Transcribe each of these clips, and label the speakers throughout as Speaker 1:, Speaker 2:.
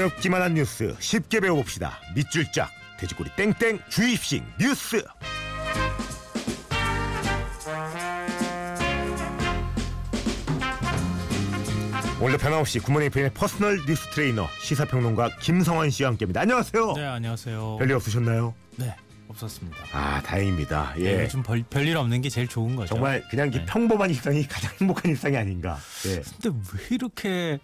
Speaker 1: 어렵기만 한 뉴스 쉽게 배워봅시다. 밑줄 짝 돼지꼬리 땡땡 주입식 뉴스. 오늘도 변함없이 굿모닝FM의 personal 뉴스 트레이너 시사평론가 김성완 씨와 함께합니다. 안녕하세요.
Speaker 2: 네 안녕하세요.
Speaker 1: 별일 없으셨나요?
Speaker 2: 네 없었습니다.
Speaker 1: 아 다행입니다. 예.
Speaker 2: 네, 요즘 별, 별일 없는 게 제일 좋은 거죠.
Speaker 1: 정말 그냥 이
Speaker 2: 네.
Speaker 1: 평범한 일상이 가장 행복한 일상이 아닌가. 예.
Speaker 2: 근데 왜 이렇게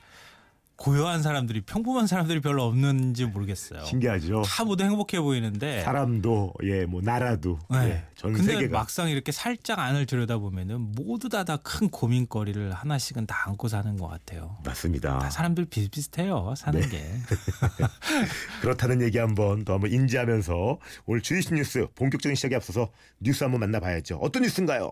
Speaker 2: 고요한 사람들이 평범한 사람들이 별로 없는지 모르겠어요.
Speaker 1: 신기하죠.
Speaker 2: 다 모두 행복해 보이는데.
Speaker 1: 사람도 예 뭐 나라도
Speaker 2: 네.
Speaker 1: 예, 전
Speaker 2: 근데
Speaker 1: 세계가
Speaker 2: 막상 이렇게 살짝 안을 들여다 보면은 모두 다 다 큰 고민거리를 하나씩은 다 안고 사는 것 같아요.
Speaker 1: 맞습니다.
Speaker 2: 다 사람들 비슷비슷해요 사는
Speaker 1: 네.
Speaker 2: 게.
Speaker 1: 그렇다는 얘기 한번 더 한번 인지하면서 오늘 주이신 뉴스 본격적인 시작에 앞서서 뉴스 한번 만나봐야죠. 어떤 뉴스인가요?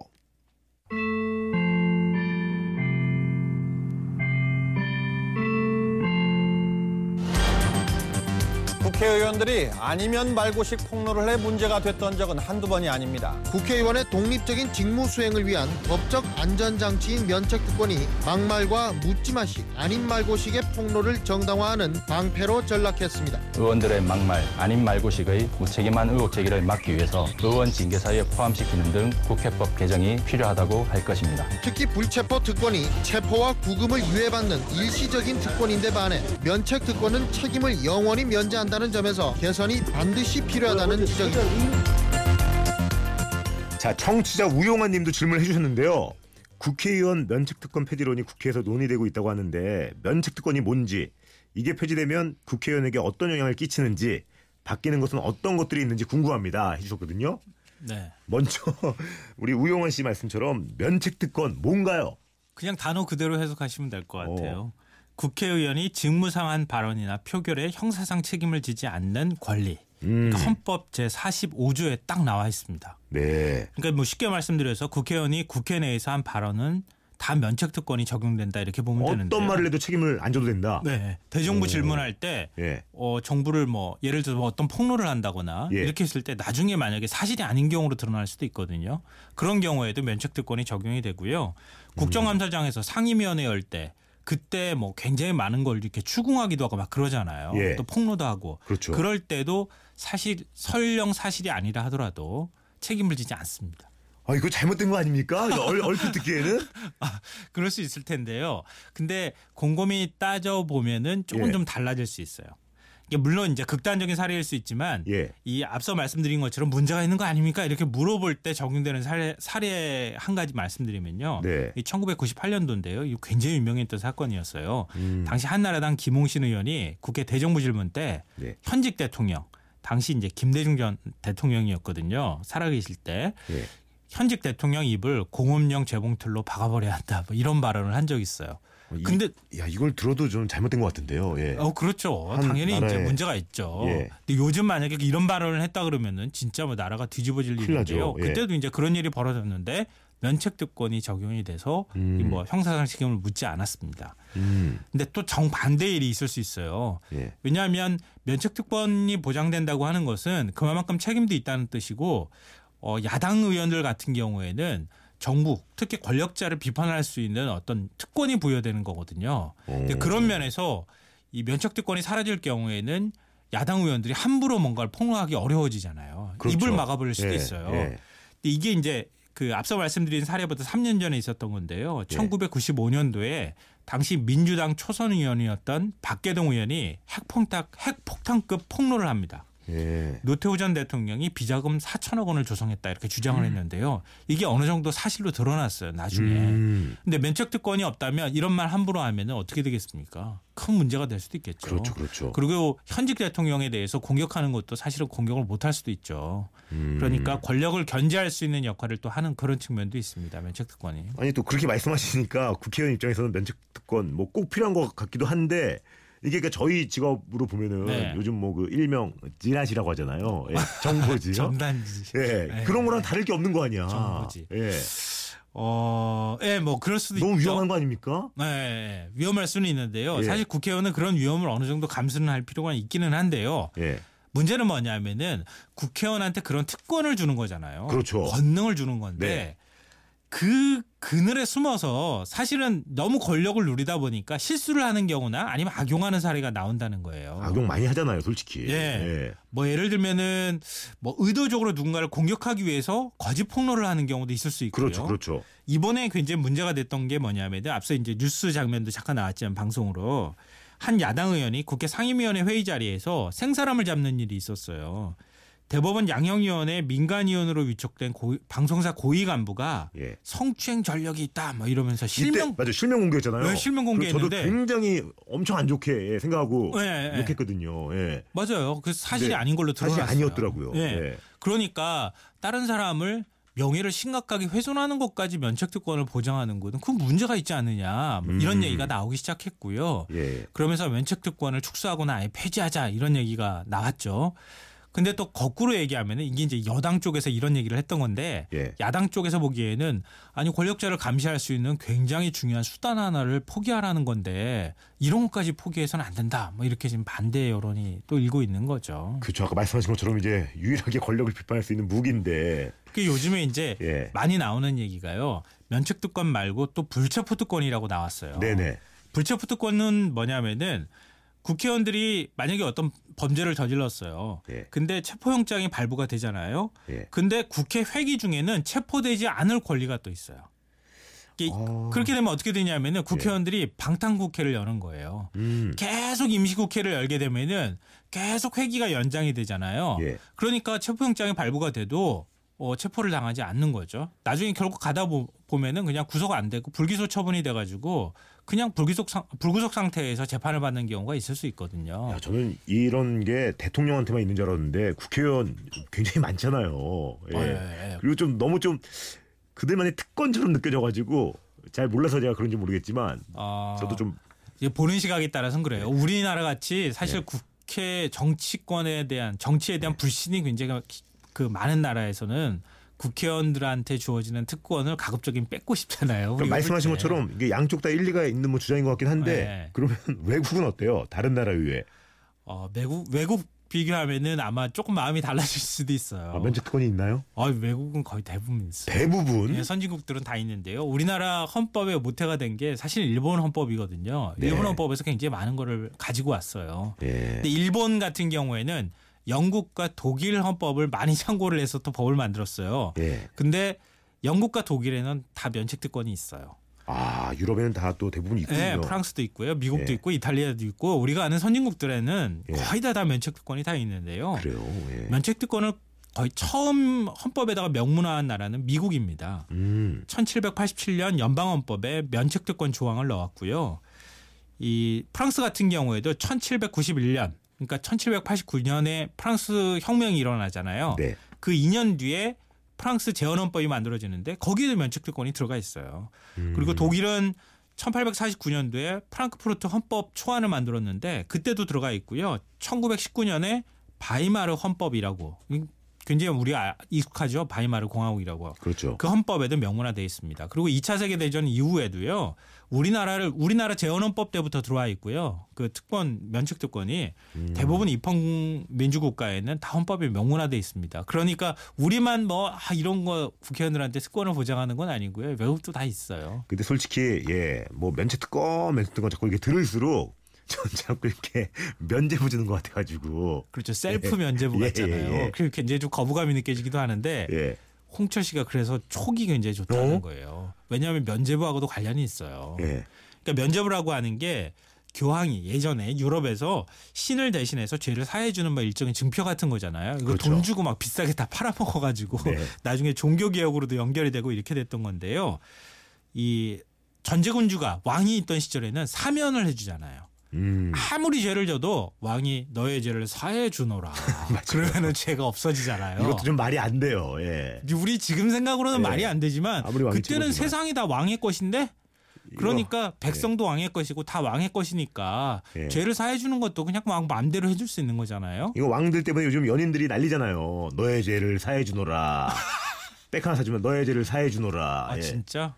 Speaker 3: 국회의원들이 아니면 말고식 폭로를 해 문제가 됐던 적은 한두 번이 아닙니다.
Speaker 4: 국회의원의 독립적인 직무 수행을 위한 법적 안전장치인 면책특권이 막말과 묻지마식 아닌 말고식의 폭로를 정당화하는 방패로 전락했습니다.
Speaker 5: 의원들의 막말 아닌 말고식의 무책임한 의혹 제기를 막기 위해서 의원 징계사에 포함시키는 등 국회법 개정이 필요하다고 할 것입니다.
Speaker 4: 특히 불체포 특권이 체포와 구금을 유예받는 일시적인 특권인데 반해 면책특권은 책임을 영원히 면제한다는 점에서 개선이 반드시 필요하다는 지적입니다.
Speaker 1: 자 청취자 우용환 님도 질문을 해주셨는데요. 국회의원 면책특권 폐지론이 국회에서 논의되고 있다고 하는데 면책특권이 뭔지 이게 폐지되면 국회의원에게 어떤 영향을 끼치는지 바뀌는 것은 어떤 것들이 있는지 궁금합니다 해주셨거든요.
Speaker 2: 네.
Speaker 1: 먼저 우리 우용환 씨 말씀처럼 면책특권 뭔가요?
Speaker 2: 그냥 단어 그대로 해석하시면 될것
Speaker 1: 어.
Speaker 2: 같아요. 국회의원이 직무상 한 발언이나 표결에 형사상 책임을 지지 않는 권리.
Speaker 1: 음,
Speaker 2: 그러니까 헌법 제 45조에 딱 나와 있습니다.
Speaker 1: 네.
Speaker 2: 그러니까 뭐 쉽게 말씀드려서 국회의원이 국회 내에서 한 발언은 다 면책 특권이 적용된다 이렇게 보면 되는데.
Speaker 1: 어떤 말을 해도 책임을 안 져도 된다.
Speaker 2: 네. 대정부
Speaker 1: 오.
Speaker 2: 질문할 때
Speaker 1: 예.
Speaker 2: 어, 정부를 뭐 예를 들어서 뭐 어떤 폭로를 한다거나
Speaker 1: 예.
Speaker 2: 이렇게 했을 때 나중에 만약에 사실이 아닌 경우로 드러날 수도 있거든요. 그런 경우에도 면책 특권이 적용이 되고요. 국정감사장에서 상임위원회 열 때 그때 뭐 굉장히 많은 걸 이렇게 추궁하기도 하고 막 그러잖아요.
Speaker 1: 예.
Speaker 2: 또 폭로도 하고
Speaker 1: 그렇죠.
Speaker 2: 그럴 때도 사실 설령 사실이 아니라 하더라도 책임을 지지 않습니다.
Speaker 1: 아 이거 잘못된 거 아닙니까? 얼, 얼핏 듣기에는
Speaker 2: 그럴 수 있을 텐데요. 근데 곰곰이 따져 보면은 조금
Speaker 1: 예.
Speaker 2: 좀 달라질 수 있어요. 물론 이제 극단적인 사례일 수 있지만
Speaker 1: 예.
Speaker 2: 이 앞서 말씀드린 것처럼 문제가 있는 거 아닙니까? 이렇게 물어볼 때 적용되는 사례, 사례 한 가지 말씀드리면요.
Speaker 1: 네.
Speaker 2: 이 1998년도인데요. 이 굉장히 유명했던 사건이었어요.
Speaker 1: 음.
Speaker 2: 당시 한나라당 김홍신 의원이 국회 대정부 질문 때
Speaker 1: 네.
Speaker 2: 현직 대통령 당시 이제 김대중 전 대통령이었거든요. 살아계실 때
Speaker 1: 예.
Speaker 2: 현직 대통령 입을 공업용 재봉틀로 박아버려야 한다. 뭐 이런 발언을 한 적이 있어요.
Speaker 1: 이-
Speaker 2: 근데
Speaker 1: 야 이걸 들어도 좀 잘못된 것 같은데요. 예.
Speaker 2: 어 그렇죠.
Speaker 1: 한
Speaker 2: 당연히 이제 문제가 있죠.
Speaker 1: 예.
Speaker 2: 근데 요즘 만약에 이런 발언을 했다 그러면은 진짜 뭐 나라가 뒤집어질. 일인데요.
Speaker 1: 예.
Speaker 2: 그때도 이제 그런 일이 벌어졌는데 면책특권이 적용이 돼서
Speaker 1: 음.
Speaker 2: 이뭐 형사상 책임을 묻지 않았습니다.
Speaker 1: 음.
Speaker 2: 근데 또 정반대의 일이 있을 수 있어요.
Speaker 1: 예.
Speaker 2: 왜냐하면 면책특권이 보장된다고 하는 것은 그만큼 책임도 있다는 뜻이고 어, 야당 의원들 같은 경우에는 정부 특히 권력자를 비판할 수 있는 어떤 특권이 부여되는 거거든요. 근데
Speaker 1: 오.
Speaker 2: 그런 면에서 이 면책 특권이 사라질 경우에는 야당 의원들이 함부로 뭔가를 폭로하기 어려워지잖아요.
Speaker 1: 그렇죠.
Speaker 2: 입을 막아버릴 수도
Speaker 1: 예,
Speaker 2: 있어요.
Speaker 1: 예.
Speaker 2: 근데 이게 이제 그 앞서 말씀드린 사례보다 3년 전에 있었던 건데요.
Speaker 1: 예.
Speaker 2: 1995년도에 당시 민주당 초선 의원이었던 박계동 의원이 핵폭탄 핵폭탄급 폭로를 합니다.
Speaker 1: 예.
Speaker 2: 노태우 전 대통령이 비자금 4천억 원을 조성했다 이렇게 주장을 했는데요. 이게 어느 정도 사실로 드러났어요. 나중에.
Speaker 1: 음.
Speaker 2: 근데 면책 특권이 없다면 이런 말 함부로 하면 어떻게 되겠습니까? 큰 문제가 될 수도 있겠죠.
Speaker 1: 그렇죠, 그렇죠.
Speaker 2: 그리고 현직 대통령에 대해서 공격하는 것도 사실은 공격을 못 할 수도 있죠.
Speaker 1: 음.
Speaker 2: 그러니까 권력을 견제할 수 있는 역할을 또 하는 그런 측면도 있습니다. 면책 특권이.
Speaker 1: 아니 또 그렇게 말씀하시니까 국회의원 입장에서는 면책 특권 뭐 꼭 필요한 것 같기도 한데 이게 그러니까 저희 직업으로 보면은
Speaker 2: 네.
Speaker 1: 요즘 뭐 그 일명 찌라시라고 하잖아요. 예. 정보지요.
Speaker 2: 전단지.
Speaker 1: 예.
Speaker 2: 네.
Speaker 1: 그런 거랑 다를 게 없는 거 아니야.
Speaker 2: 정보지.
Speaker 1: 예.
Speaker 2: 어, 예, 뭐 그럴 수도
Speaker 1: 너무
Speaker 2: 있죠.
Speaker 1: 위험한 거 아닙니까?
Speaker 2: 네, 위험할 수는 있는데요.
Speaker 1: 예.
Speaker 2: 사실 국회의원은 그런 위험을 어느 정도 감수는 할 필요가 있기는 한데요.
Speaker 1: 예.
Speaker 2: 문제는 뭐냐면은 국회의원한테 그런 특권을 주는 거잖아요.
Speaker 1: 그렇죠.
Speaker 2: 권능을 주는 건데
Speaker 1: 네.
Speaker 2: 그 그늘에 숨어서 사실은 너무 권력을 누리다 보니까 실수를 하는 경우나 아니면 악용하는 사례가 나온다는 거예요.
Speaker 1: 악용 많이 하잖아요, 솔직히.
Speaker 2: 예. 뭐 예를 들면은 뭐 의도적으로 누군가를 공격하기 위해서 거짓 폭로를 하는 경우도 있을 수 있고요.
Speaker 1: 그렇죠, 그렇죠.
Speaker 2: 이번에 굉장히 문제가 됐던 게 뭐냐면 앞서 이제 뉴스 장면도 잠깐 나왔지만 방송으로 한 야당 의원이 국회 상임위원회 회의 자리에서 생사람을 잡는 일이 있었어요. 대법원 양형위원회 민간위원으로 위촉된 고, 방송사 고위 간부가
Speaker 1: 예.
Speaker 2: 성추행 전력이 있다 뭐 이러면서 실명
Speaker 1: 맞아 실명 공개했잖아요.
Speaker 2: 네, 실명 공개했는데.
Speaker 1: 저도 굉장히 엄청 안 좋게 생각하고
Speaker 2: 네, 네.
Speaker 1: 욕했거든요. 예.
Speaker 2: 맞아요. 그 사실이
Speaker 1: 근데
Speaker 2: 아닌 걸로 드러났어요.
Speaker 1: 아니었더라고요.
Speaker 2: 예.
Speaker 1: 예.
Speaker 2: 그러니까 다른 사람을 명예를 심각하게 훼손하는 것까지 면책특권을 보장하는 것은 그 문제가 있지 않느냐 뭐 이런
Speaker 1: 음.
Speaker 2: 얘기가 나오기 시작했고요.
Speaker 1: 예.
Speaker 2: 그러면서 면책특권을 축소하거나 아예 폐지하자 이런 얘기가 나왔죠. 근데 또 거꾸로 얘기하면 이게 이제 여당 쪽에서 이런 얘기를 했던 건데
Speaker 1: 예.
Speaker 2: 야당 쪽에서 보기에는 아니 권력자를 감시할 수 있는 굉장히 중요한 수단 하나를 포기하라는 건데 이런 것까지 포기해서는 안 된다. 뭐 이렇게 지금 반대 여론이 또 일고 있는 거죠.
Speaker 1: 그렇죠. 아까 말씀하신 것처럼 이제 유일하게 권력을 비판할 수 있는 무기인데
Speaker 2: 그 요즘에 이제
Speaker 1: 예.
Speaker 2: 많이 나오는 얘기가요. 면책특권 말고 또 불체포특권이라고 나왔어요.
Speaker 1: 네네.
Speaker 2: 불체포특권은 뭐냐면은 국회의원들이 만약에 어떤 범죄를 저질렀어요.
Speaker 1: 예.
Speaker 2: 근데 체포영장이 발부가 되잖아요.
Speaker 1: 예.
Speaker 2: 근데 국회 회기 중에는 체포되지 않을 권리가 또 있어요.
Speaker 1: 아.
Speaker 2: 그렇게 되면 어떻게 되냐면은 국회의원들이 방탄국회를 여는 거예요.
Speaker 1: 음.
Speaker 2: 계속 임시국회를 열게 되면은 계속 회기가 연장이 되잖아요.
Speaker 1: 예.
Speaker 2: 그러니까 체포영장이 발부가 돼도 어, 체포를 당하지 않는 거죠. 나중에 결국 가다 보, 보면은 그냥 구속 안 되고 불기소 처분이 돼가지고 그냥 불기소 상, 불구속 상태에서 재판을 받는 경우가 있을 수 있거든요.
Speaker 1: 야, 저는 이런 게 대통령한테만 있는 줄 알았는데 국회의원 굉장히 많잖아요. 예.
Speaker 2: 예, 예.
Speaker 1: 그리고 좀 너무 좀 그들만의 특권처럼 느껴져가지고 잘 몰라서 제가 그런지 모르겠지만
Speaker 2: 어,
Speaker 1: 저도 좀
Speaker 2: 보는 시각에 따라서는 그래요. 우리나라 같이 사실
Speaker 1: 네.
Speaker 2: 국회 정치권에 대한 정치에 대한 불신이 굉장히 그 많은 나라에서는 국회의원들한테 주어지는 특권을 가급적이면 뺏고 싶잖아요.
Speaker 1: 그러니까 말씀하신
Speaker 2: 볼 때.
Speaker 1: 것처럼 이게 양쪽 다 일리가 있는 뭐 주장인 것 같긴 한데
Speaker 2: 네.
Speaker 1: 그러면 외국은 어때요? 다른 나라 의회
Speaker 2: 어, 외국 외국 비교하면은 아마 조금 마음이 달라질 수도 있어요.
Speaker 1: 아, 면책 특권이 있나요?
Speaker 2: 아, 외국은 거의 대부분 있어요.
Speaker 1: 대부분
Speaker 2: 예, 선진국들은 다 있는데요. 우리나라 헌법에 모태가 된 게 사실 일본 헌법이거든요.
Speaker 1: 네.
Speaker 2: 일본 헌법에서 굉장히 많은 거를 가지고 왔어요.
Speaker 1: 예.
Speaker 2: 근데 일본 같은 경우에는 영국과 독일 헌법을 많이 참고를 해서 또 법을 만들었어요.
Speaker 1: 예.
Speaker 2: 근데 영국과 독일에는 다 면책 특권이 있어요.
Speaker 1: 아 유럽에는 다 또 대부분 있군요.
Speaker 2: 네, 프랑스도 있고요, 미국도
Speaker 1: 예.
Speaker 2: 있고 이탈리아도 있고 우리가 아는 선진국들에는
Speaker 1: 예.
Speaker 2: 거의 다 다 면책 특권이 다 있는데요.
Speaker 1: 그래요. 예.
Speaker 2: 면책 특권을 거의 처음 헌법에다가 명문화한 나라는 미국입니다.
Speaker 1: 음.
Speaker 2: 1787년 연방헌법에 면책 특권 조항을 넣었고요. 이 프랑스 같은 경우에도 1791년 그러니까 1789년에 프랑스 혁명이 일어나잖아요.
Speaker 1: 네.
Speaker 2: 그 2년 뒤에 프랑스 재헌헌법이 만들어지는데 거기에도 면책특권이 들어가 있어요.
Speaker 1: 음.
Speaker 2: 그리고 독일은 1849년도에 프랑크푸르트 헌법 초안을 만들었는데 그때도 들어가 있고요. 1919년에 바이마르 헌법이라고 굉장히 우리가 익숙하죠. 바이마르 공화국이라고.
Speaker 1: 그렇죠.
Speaker 2: 그 헌법에도 명문화돼 있습니다. 그리고 2차 세계 대전 이후에도요. 우리나라를 우리나라 재헌헌법 때부터 들어와 있고요. 그 특권 면책 특권이
Speaker 1: 음.
Speaker 2: 대부분 입헌 민주 국가에는 다 헌법에 명문화돼 있습니다. 그러니까 우리만 뭐 아, 이런 거 국회의원들한테 특권을 보장하는 건 아니고요. 외국도 다 있어요.
Speaker 1: 근데 솔직히 예 뭐 면책 특권 면책 특권 자꾸 이렇게 들을수록 전 자꾸 이렇게 면제부 주는 것 같아가지고
Speaker 2: 그렇죠. 셀프
Speaker 1: 예.
Speaker 2: 면제부
Speaker 1: 예,
Speaker 2: 같잖아요.
Speaker 1: 예, 예.
Speaker 2: 그리고 굉장히 좀 거부감이 느껴지기도 하는데
Speaker 1: 예.
Speaker 2: 홍철 씨가 그래서 촉이 굉장히 좋다는
Speaker 1: 어?
Speaker 2: 거예요. 왜냐하면 면제부하고도 관련이 있어요.
Speaker 1: 예.
Speaker 2: 그러니까 면제부라고 하는 게 교황이 예전에 유럽에서 신을 대신해서 죄를 사해주는 뭐 일종의 증표 같은 거잖아요. 이거
Speaker 1: 그렇죠.
Speaker 2: 돈 주고 막 비싸게 다 팔아먹어가지고
Speaker 1: 네.
Speaker 2: 나중에 종교 개혁으로도 연결이 되고 이렇게 됐던 건데요. 이 전제군주가 왕이 있던 시절에는 사면을 해주잖아요.
Speaker 1: 음.
Speaker 2: 아무리 죄를 져도 왕이 너의 죄를 사해 주노라. 그러면은 죄가 없어지잖아요.
Speaker 1: 이것도 좀 말이 안 돼요. 예.
Speaker 2: 우리 지금 생각으로는
Speaker 1: 예.
Speaker 2: 말이 안 되지만 그때는. 세상이 다 왕의 것인데 그러니까 백성도 왕의 것이고 다 왕의 것이니까
Speaker 1: 예.
Speaker 2: 죄를 사해 주는 것도 그냥 왕 마음대로 해줄 수 있는 거잖아요.
Speaker 1: 이거 왕들 때문에 요즘 연인들이 난리잖아요. 너의 죄를 사해 주노라. 백 하나 사주면 너의 죄를 사해 주노라.
Speaker 2: 아
Speaker 1: 예.
Speaker 2: 진짜?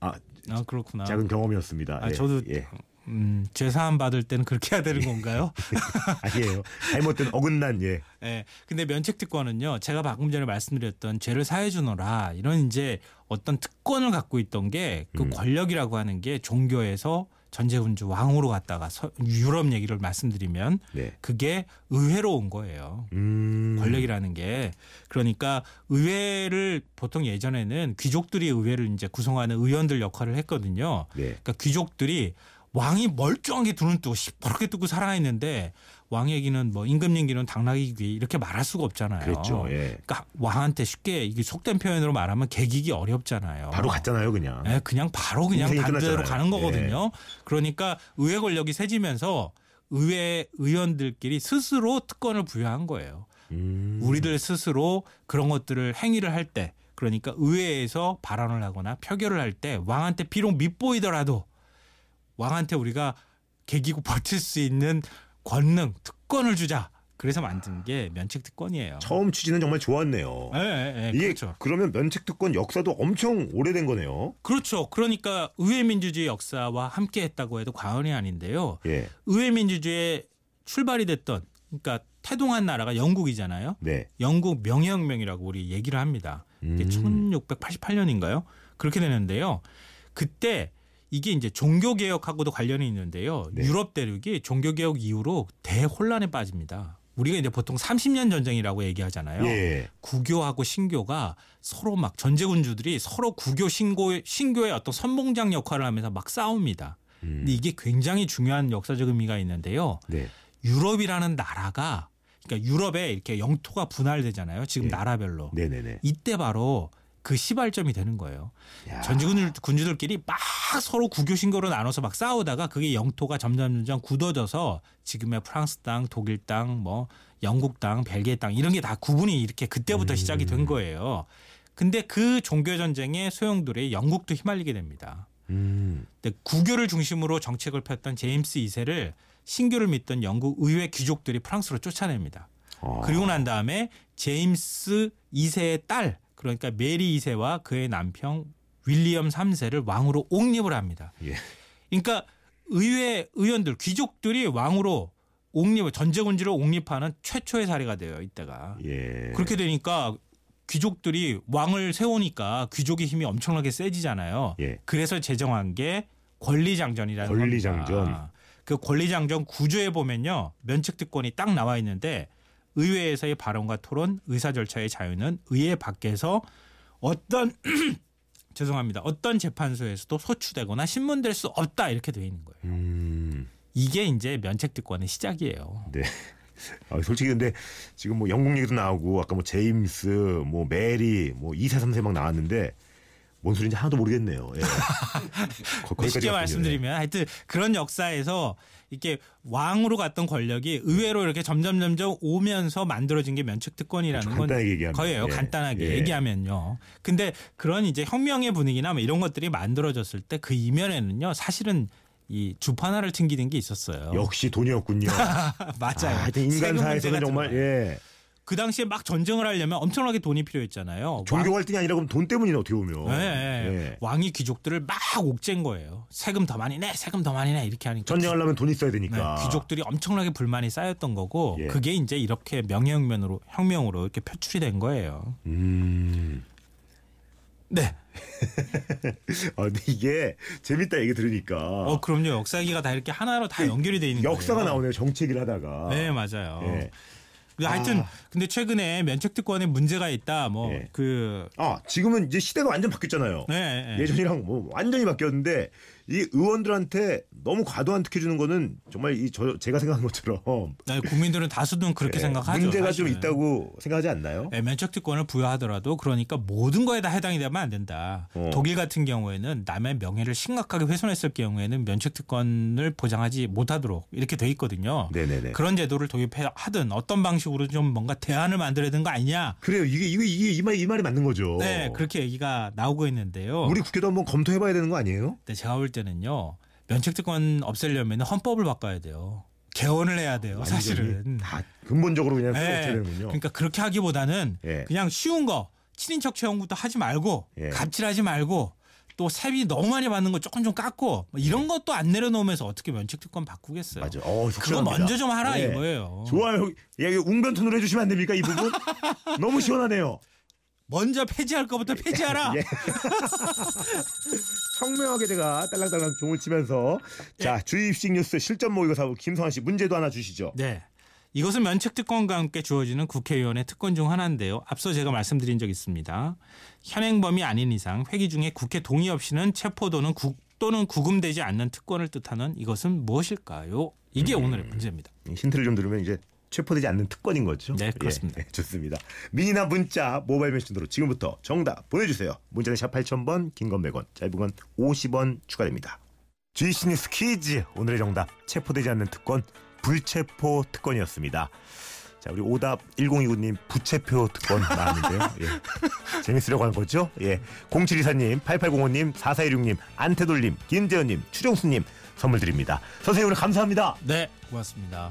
Speaker 1: 아,
Speaker 2: 아 그렇구나.
Speaker 1: 작은 경험이었습니다.
Speaker 2: 아
Speaker 1: 예.
Speaker 2: 저도
Speaker 1: 예.
Speaker 2: 음, 죄사함 받을 때는 그렇게 해야 되는 건가요?
Speaker 1: 아니에요. 잘못된 어긋난 예.
Speaker 2: 예. 근데 면책 특권은요. 제가 방금 전에 말씀드렸던 죄를 사해 주노라 이런 이제 어떤 특권을 갖고 있던 게그
Speaker 1: 음.
Speaker 2: 권력이라고 하는 게 종교에서 전제군주 왕으로 갔다가 서- 유럽 얘기를 말씀드리면
Speaker 1: 네.
Speaker 2: 그게 의회로 온 거예요.
Speaker 1: 음.
Speaker 2: 권력이라는 게 그러니까 의회를 보통 예전에는 귀족들이 의회를 이제 구성하는 의원들 역할을 했거든요.
Speaker 1: 네.
Speaker 2: 그러니까 귀족들이 왕이 멀쩡하게 두 눈 뜨고 시퍼렇게 뜨고 살아있는데 왕 얘기는 뭐 임금 얘기는 당나귀 귀 이렇게 말할 수가 없잖아요.
Speaker 1: 그랬죠. 예.
Speaker 2: 그러니까 왕한테 쉽게 이게 속된 표현으로 말하면 개기기 어렵잖아요.
Speaker 1: 바로 갔잖아요, 그냥.
Speaker 2: 예, 그냥 바로 그냥 반대로. 가는 거거든요. 그러니까 의회 권력이 세지면서 의회 의원들끼리 스스로 특권을 부여한 거예요.
Speaker 1: 음.
Speaker 2: 우리들 스스로 그런 것들을 행위를 할 때 그러니까 의회에서 발언을 하거나 표결을 할 때 왕한테 비록 밉보이더라도 왕한테 우리가 개기고 버틸 수 있는 권능 특권을 주자. 그래서 만든 게 면책 특권이에요.
Speaker 1: 처음 취지는 정말 좋았네요.
Speaker 2: 예, 예, 예,
Speaker 1: 이게
Speaker 2: 그렇죠.
Speaker 1: 그러면 면책 특권 역사도 엄청 오래된 거네요.
Speaker 2: 그렇죠. 그러니까 의회 민주주의 역사와 함께 했다고 해도 과언이 아닌데요.
Speaker 1: 예.
Speaker 2: 의회 민주주의의 출발이 됐던 그러니까 태동한 나라가 영국이잖아요.
Speaker 1: 네.
Speaker 2: 영국 명예혁명이라고 우리 얘기를 합니다. 이게
Speaker 1: 음.
Speaker 2: 1688년인가요? 그렇게 되는데요. 그때 이게 이제 종교 개혁하고도 관련이 있는데요.
Speaker 1: 네.
Speaker 2: 유럽 대륙이 종교 개혁 이후로 대혼란에 빠집니다. 우리가 이제 보통 30년 전쟁이라고 얘기하잖아요.
Speaker 1: 예.
Speaker 2: 구교하고 신교가 서로 막 전제군주들이 서로 구교 신고 신교의 어떤 선봉장 역할을 하면서 막 싸웁니다.
Speaker 1: 음.
Speaker 2: 근데 이게 굉장히 중요한 역사적 의미가 있는데요.
Speaker 1: 네.
Speaker 2: 유럽이라는 나라가 그러니까 유럽에 이렇게 영토가 분할되잖아요. 지금
Speaker 1: 네.
Speaker 2: 나라별로.
Speaker 1: 네, 네, 네.
Speaker 2: 이때 바로 그 시발점이 되는 거예요.
Speaker 1: 야.
Speaker 2: 전지군 군주들끼리 막 서로 구교 신교로 나눠서 막 싸우다가 그게 영토가 점점 점점 굳어져서 지금의 프랑스 땅, 독일 땅, 뭐 영국 땅, 벨기에 땅 이런 게 다 구분이 이렇게 그때부터
Speaker 1: 음.
Speaker 2: 시작이 된 거예요. 근데 그 종교 전쟁의 소용돌이 영국도 휘말리게 됩니다.
Speaker 1: 음.
Speaker 2: 근데 구교를 중심으로 정책을 폈던 제임스 2세를 신교를 믿던 영국 의회 귀족들이 프랑스로 쫓아냅니다.
Speaker 1: 어.
Speaker 2: 그리고 난 다음에 제임스 2세의 딸 그러니까 메리 2세와 그의 남편 윌리엄 3세를 왕으로 옹립을 합니다.
Speaker 1: 예.
Speaker 2: 그러니까 의회 의원들 귀족들이 왕으로 옹립을 전제군주를 옹립하는 최초의 사례가 돼요 이때가
Speaker 1: 예.
Speaker 2: 그렇게 되니까 귀족들이 왕을 세우니까 귀족의 힘이 엄청나게 세지잖아요.
Speaker 1: 예.
Speaker 2: 그래서 제정한 게 권리장전이라는
Speaker 1: 권리장전.
Speaker 2: 겁니다. 그 권리장전 구조에 보면요 면책 특권이 딱 나와 있는데 의회에서의 발언과 토론, 의사 절차의 자유는 의회 밖에서 어떤 죄송합니다. 어떤 재판소에서도 소추되거나 신문될 수 없다 이렇게 돼 있는 거예요.
Speaker 1: 음.
Speaker 2: 이게 이제 면책 특권의 시작이에요.
Speaker 1: 네. 아, 솔직히 근데 지금 뭐 영국 얘기도 나오고 아까 뭐 제임스, 뭐 메리, 뭐 2세, 3세 막 나왔는데 뭔 소리인지 하나도 모르겠네요. 예. 거-
Speaker 2: 쉽게. 말씀드리면 하여튼 그런 역사에서 이렇게 왕으로 갔던 권력이 의외로 이렇게 점점 점점 오면서 만들어진 게 면책 특권이라는
Speaker 1: 그렇죠.
Speaker 2: 건
Speaker 1: 얘기하면.
Speaker 2: 거예요.
Speaker 1: 예.
Speaker 2: 간단하게
Speaker 1: 예.
Speaker 2: 얘기하면요. 근데 그런 이제 혁명의 분위기나 뭐 이런 것들이 만들어졌을 때 그 이면에는요. 사실은 이 주판화를 튕기는 게 있었어요.
Speaker 1: 역시 돈이었군요.
Speaker 2: 맞아요.
Speaker 1: 아, 하여튼 인간
Speaker 2: 문제가
Speaker 1: 정말. 예.
Speaker 2: 그 당시에 막 전쟁을 하려면 엄청나게 돈이 필요했잖아요.
Speaker 1: 종교
Speaker 2: 왕-
Speaker 1: 갈등이 아니라 그럼 돈 때문이네 어떻게 보면.
Speaker 2: 예, 예.
Speaker 1: 예.
Speaker 2: 왕이 귀족들을 막 옥죄인 거예요. 세금 더 많이 내, 세금 더 많이 내 이렇게 하니까
Speaker 1: 전쟁하려면 돈 있어야
Speaker 2: 네,
Speaker 1: 되니까.
Speaker 2: 귀족들이 엄청나게 불만이 쌓였던 거고
Speaker 1: 예.
Speaker 2: 그게 이제 이렇게 명예혁명으로 혁명으로 이렇게 표출이 된 거예요.
Speaker 1: 음.
Speaker 2: 네.
Speaker 1: 아, 근데 이게 재밌다 얘기 들으니까.
Speaker 2: 어 그럼요. 역사 얘기가 다 이렇게 하나로 다 연결이 돼 있는 거예요.
Speaker 1: 역사가 나오네요. 정치 얘기를 하다가.
Speaker 2: 네, 맞아요.
Speaker 1: 예.
Speaker 2: 근데 하여튼
Speaker 1: 아.
Speaker 2: 근데 최근에 면책 특권에 문제가 있다.
Speaker 1: 예.
Speaker 2: 뭐그
Speaker 1: 아, 지금은 이제 시대가 완전 바뀌었잖아요.
Speaker 2: 네, 네.
Speaker 1: 예전이랑 뭐 완전히 바뀌었는데 이 의원들한테 너무 과도한 특혜 주는 거는 정말 이 저 제가 생각한 것처럼
Speaker 2: 네, 국민들은 다수는 그렇게
Speaker 1: 예,
Speaker 2: 생각하죠.
Speaker 1: 문제가 좀
Speaker 2: 사실은.
Speaker 1: 있다고 생각하지 않나요?
Speaker 2: 네, 면책 특권을 부여하더라도 그러니까 모든 거에 다 해당이 되면 안 된다.
Speaker 1: 어.
Speaker 2: 독일 같은 경우에는 남의 명예를 심각하게 훼손했을 경우에는 면책 특권을 보장하지 못하도록 이렇게 돼 있거든요.
Speaker 1: 네네네.
Speaker 2: 그런 제도를 도입하든 어떤 방식으로 좀 뭔가 대안을 만들어야 되는 거 아니냐.
Speaker 1: 그래요. 이게 이게 이게 이 말이 이 말이 맞는 거죠.
Speaker 2: 네, 그렇게 얘기가 나오고 있는데요.
Speaker 1: 우리 국회도 한번 검토해봐야 되는 거 아니에요?
Speaker 2: 근데 제가 볼 때는요. 면책 특권 없애려면 헌법을 바꿔야 돼요. 개헌을 해야 돼요.
Speaker 1: 완전히
Speaker 2: 사실은.
Speaker 1: 다 근본적으로 그냥
Speaker 2: 네.
Speaker 1: 되는군요.
Speaker 2: 그러니까 그렇게 하기보다는
Speaker 1: 예.
Speaker 2: 그냥 쉬운 거 친인척 채용부터 하지 말고
Speaker 1: 예.
Speaker 2: 갑질하지 말고 또 세비 너무 많이 받는 거 조금 좀 깎고 뭐 이런 것도 안 내려놓으면서 어떻게 면책 특권 바꾸겠어요.
Speaker 1: 맞아. 어, 속
Speaker 2: 그거. 먼저 좀 하라
Speaker 1: 네.
Speaker 2: 이거예요.
Speaker 1: 좋아요. 야, 이거 웅변톤으로 해주시면 안 됩니까 이 부분? 너무 시원하네요.
Speaker 2: 먼저 폐지할 거부터 폐지하라.
Speaker 1: 예. 청명하게 제가 딸랑딸랑 종을 치면서 자 주입식 뉴스 실전 모의고 사부 김성환 씨 문제도 하나 주시죠.
Speaker 2: 네. 이것은 면책 특권과 함께 주어지는 국회의원의 특권 중 하나인데요. 앞서 제가 말씀드린 적 있습니다. 현행범이 아닌 이상 회기 중에 국회 동의 없이는 체포 또는 국 또는 구금되지 않는 특권을 뜻하는 이것은 무엇일까요? 이게 오늘의 문제입니다.
Speaker 1: 힌트를 좀 들으면 이제 체포되지 않는 특권인 거죠.
Speaker 2: 네, 그렇습니다.
Speaker 1: 예, 네, 좋습니다. 미니나 문자 모바일 메신저로 지금부터 정답 보내주세요. 문자는 샵 8000번 긴 건 100원 짧은 건 50원 추가됩니다. GC 뉴스 퀴즈 오늘의 정답 체포되지 않는 특권 불체포 특권이었습니다. 자 우리 오답 1029님 부체표 특권 나왔는데요. 예. 재밌으려고 하는 거죠? 예. 0724님, 8805님, 4416님, 안태돌님, 김재현님, 추정수님 선물 드립니다. 선생님 오늘 감사합니다.
Speaker 2: 네, 고맙습니다.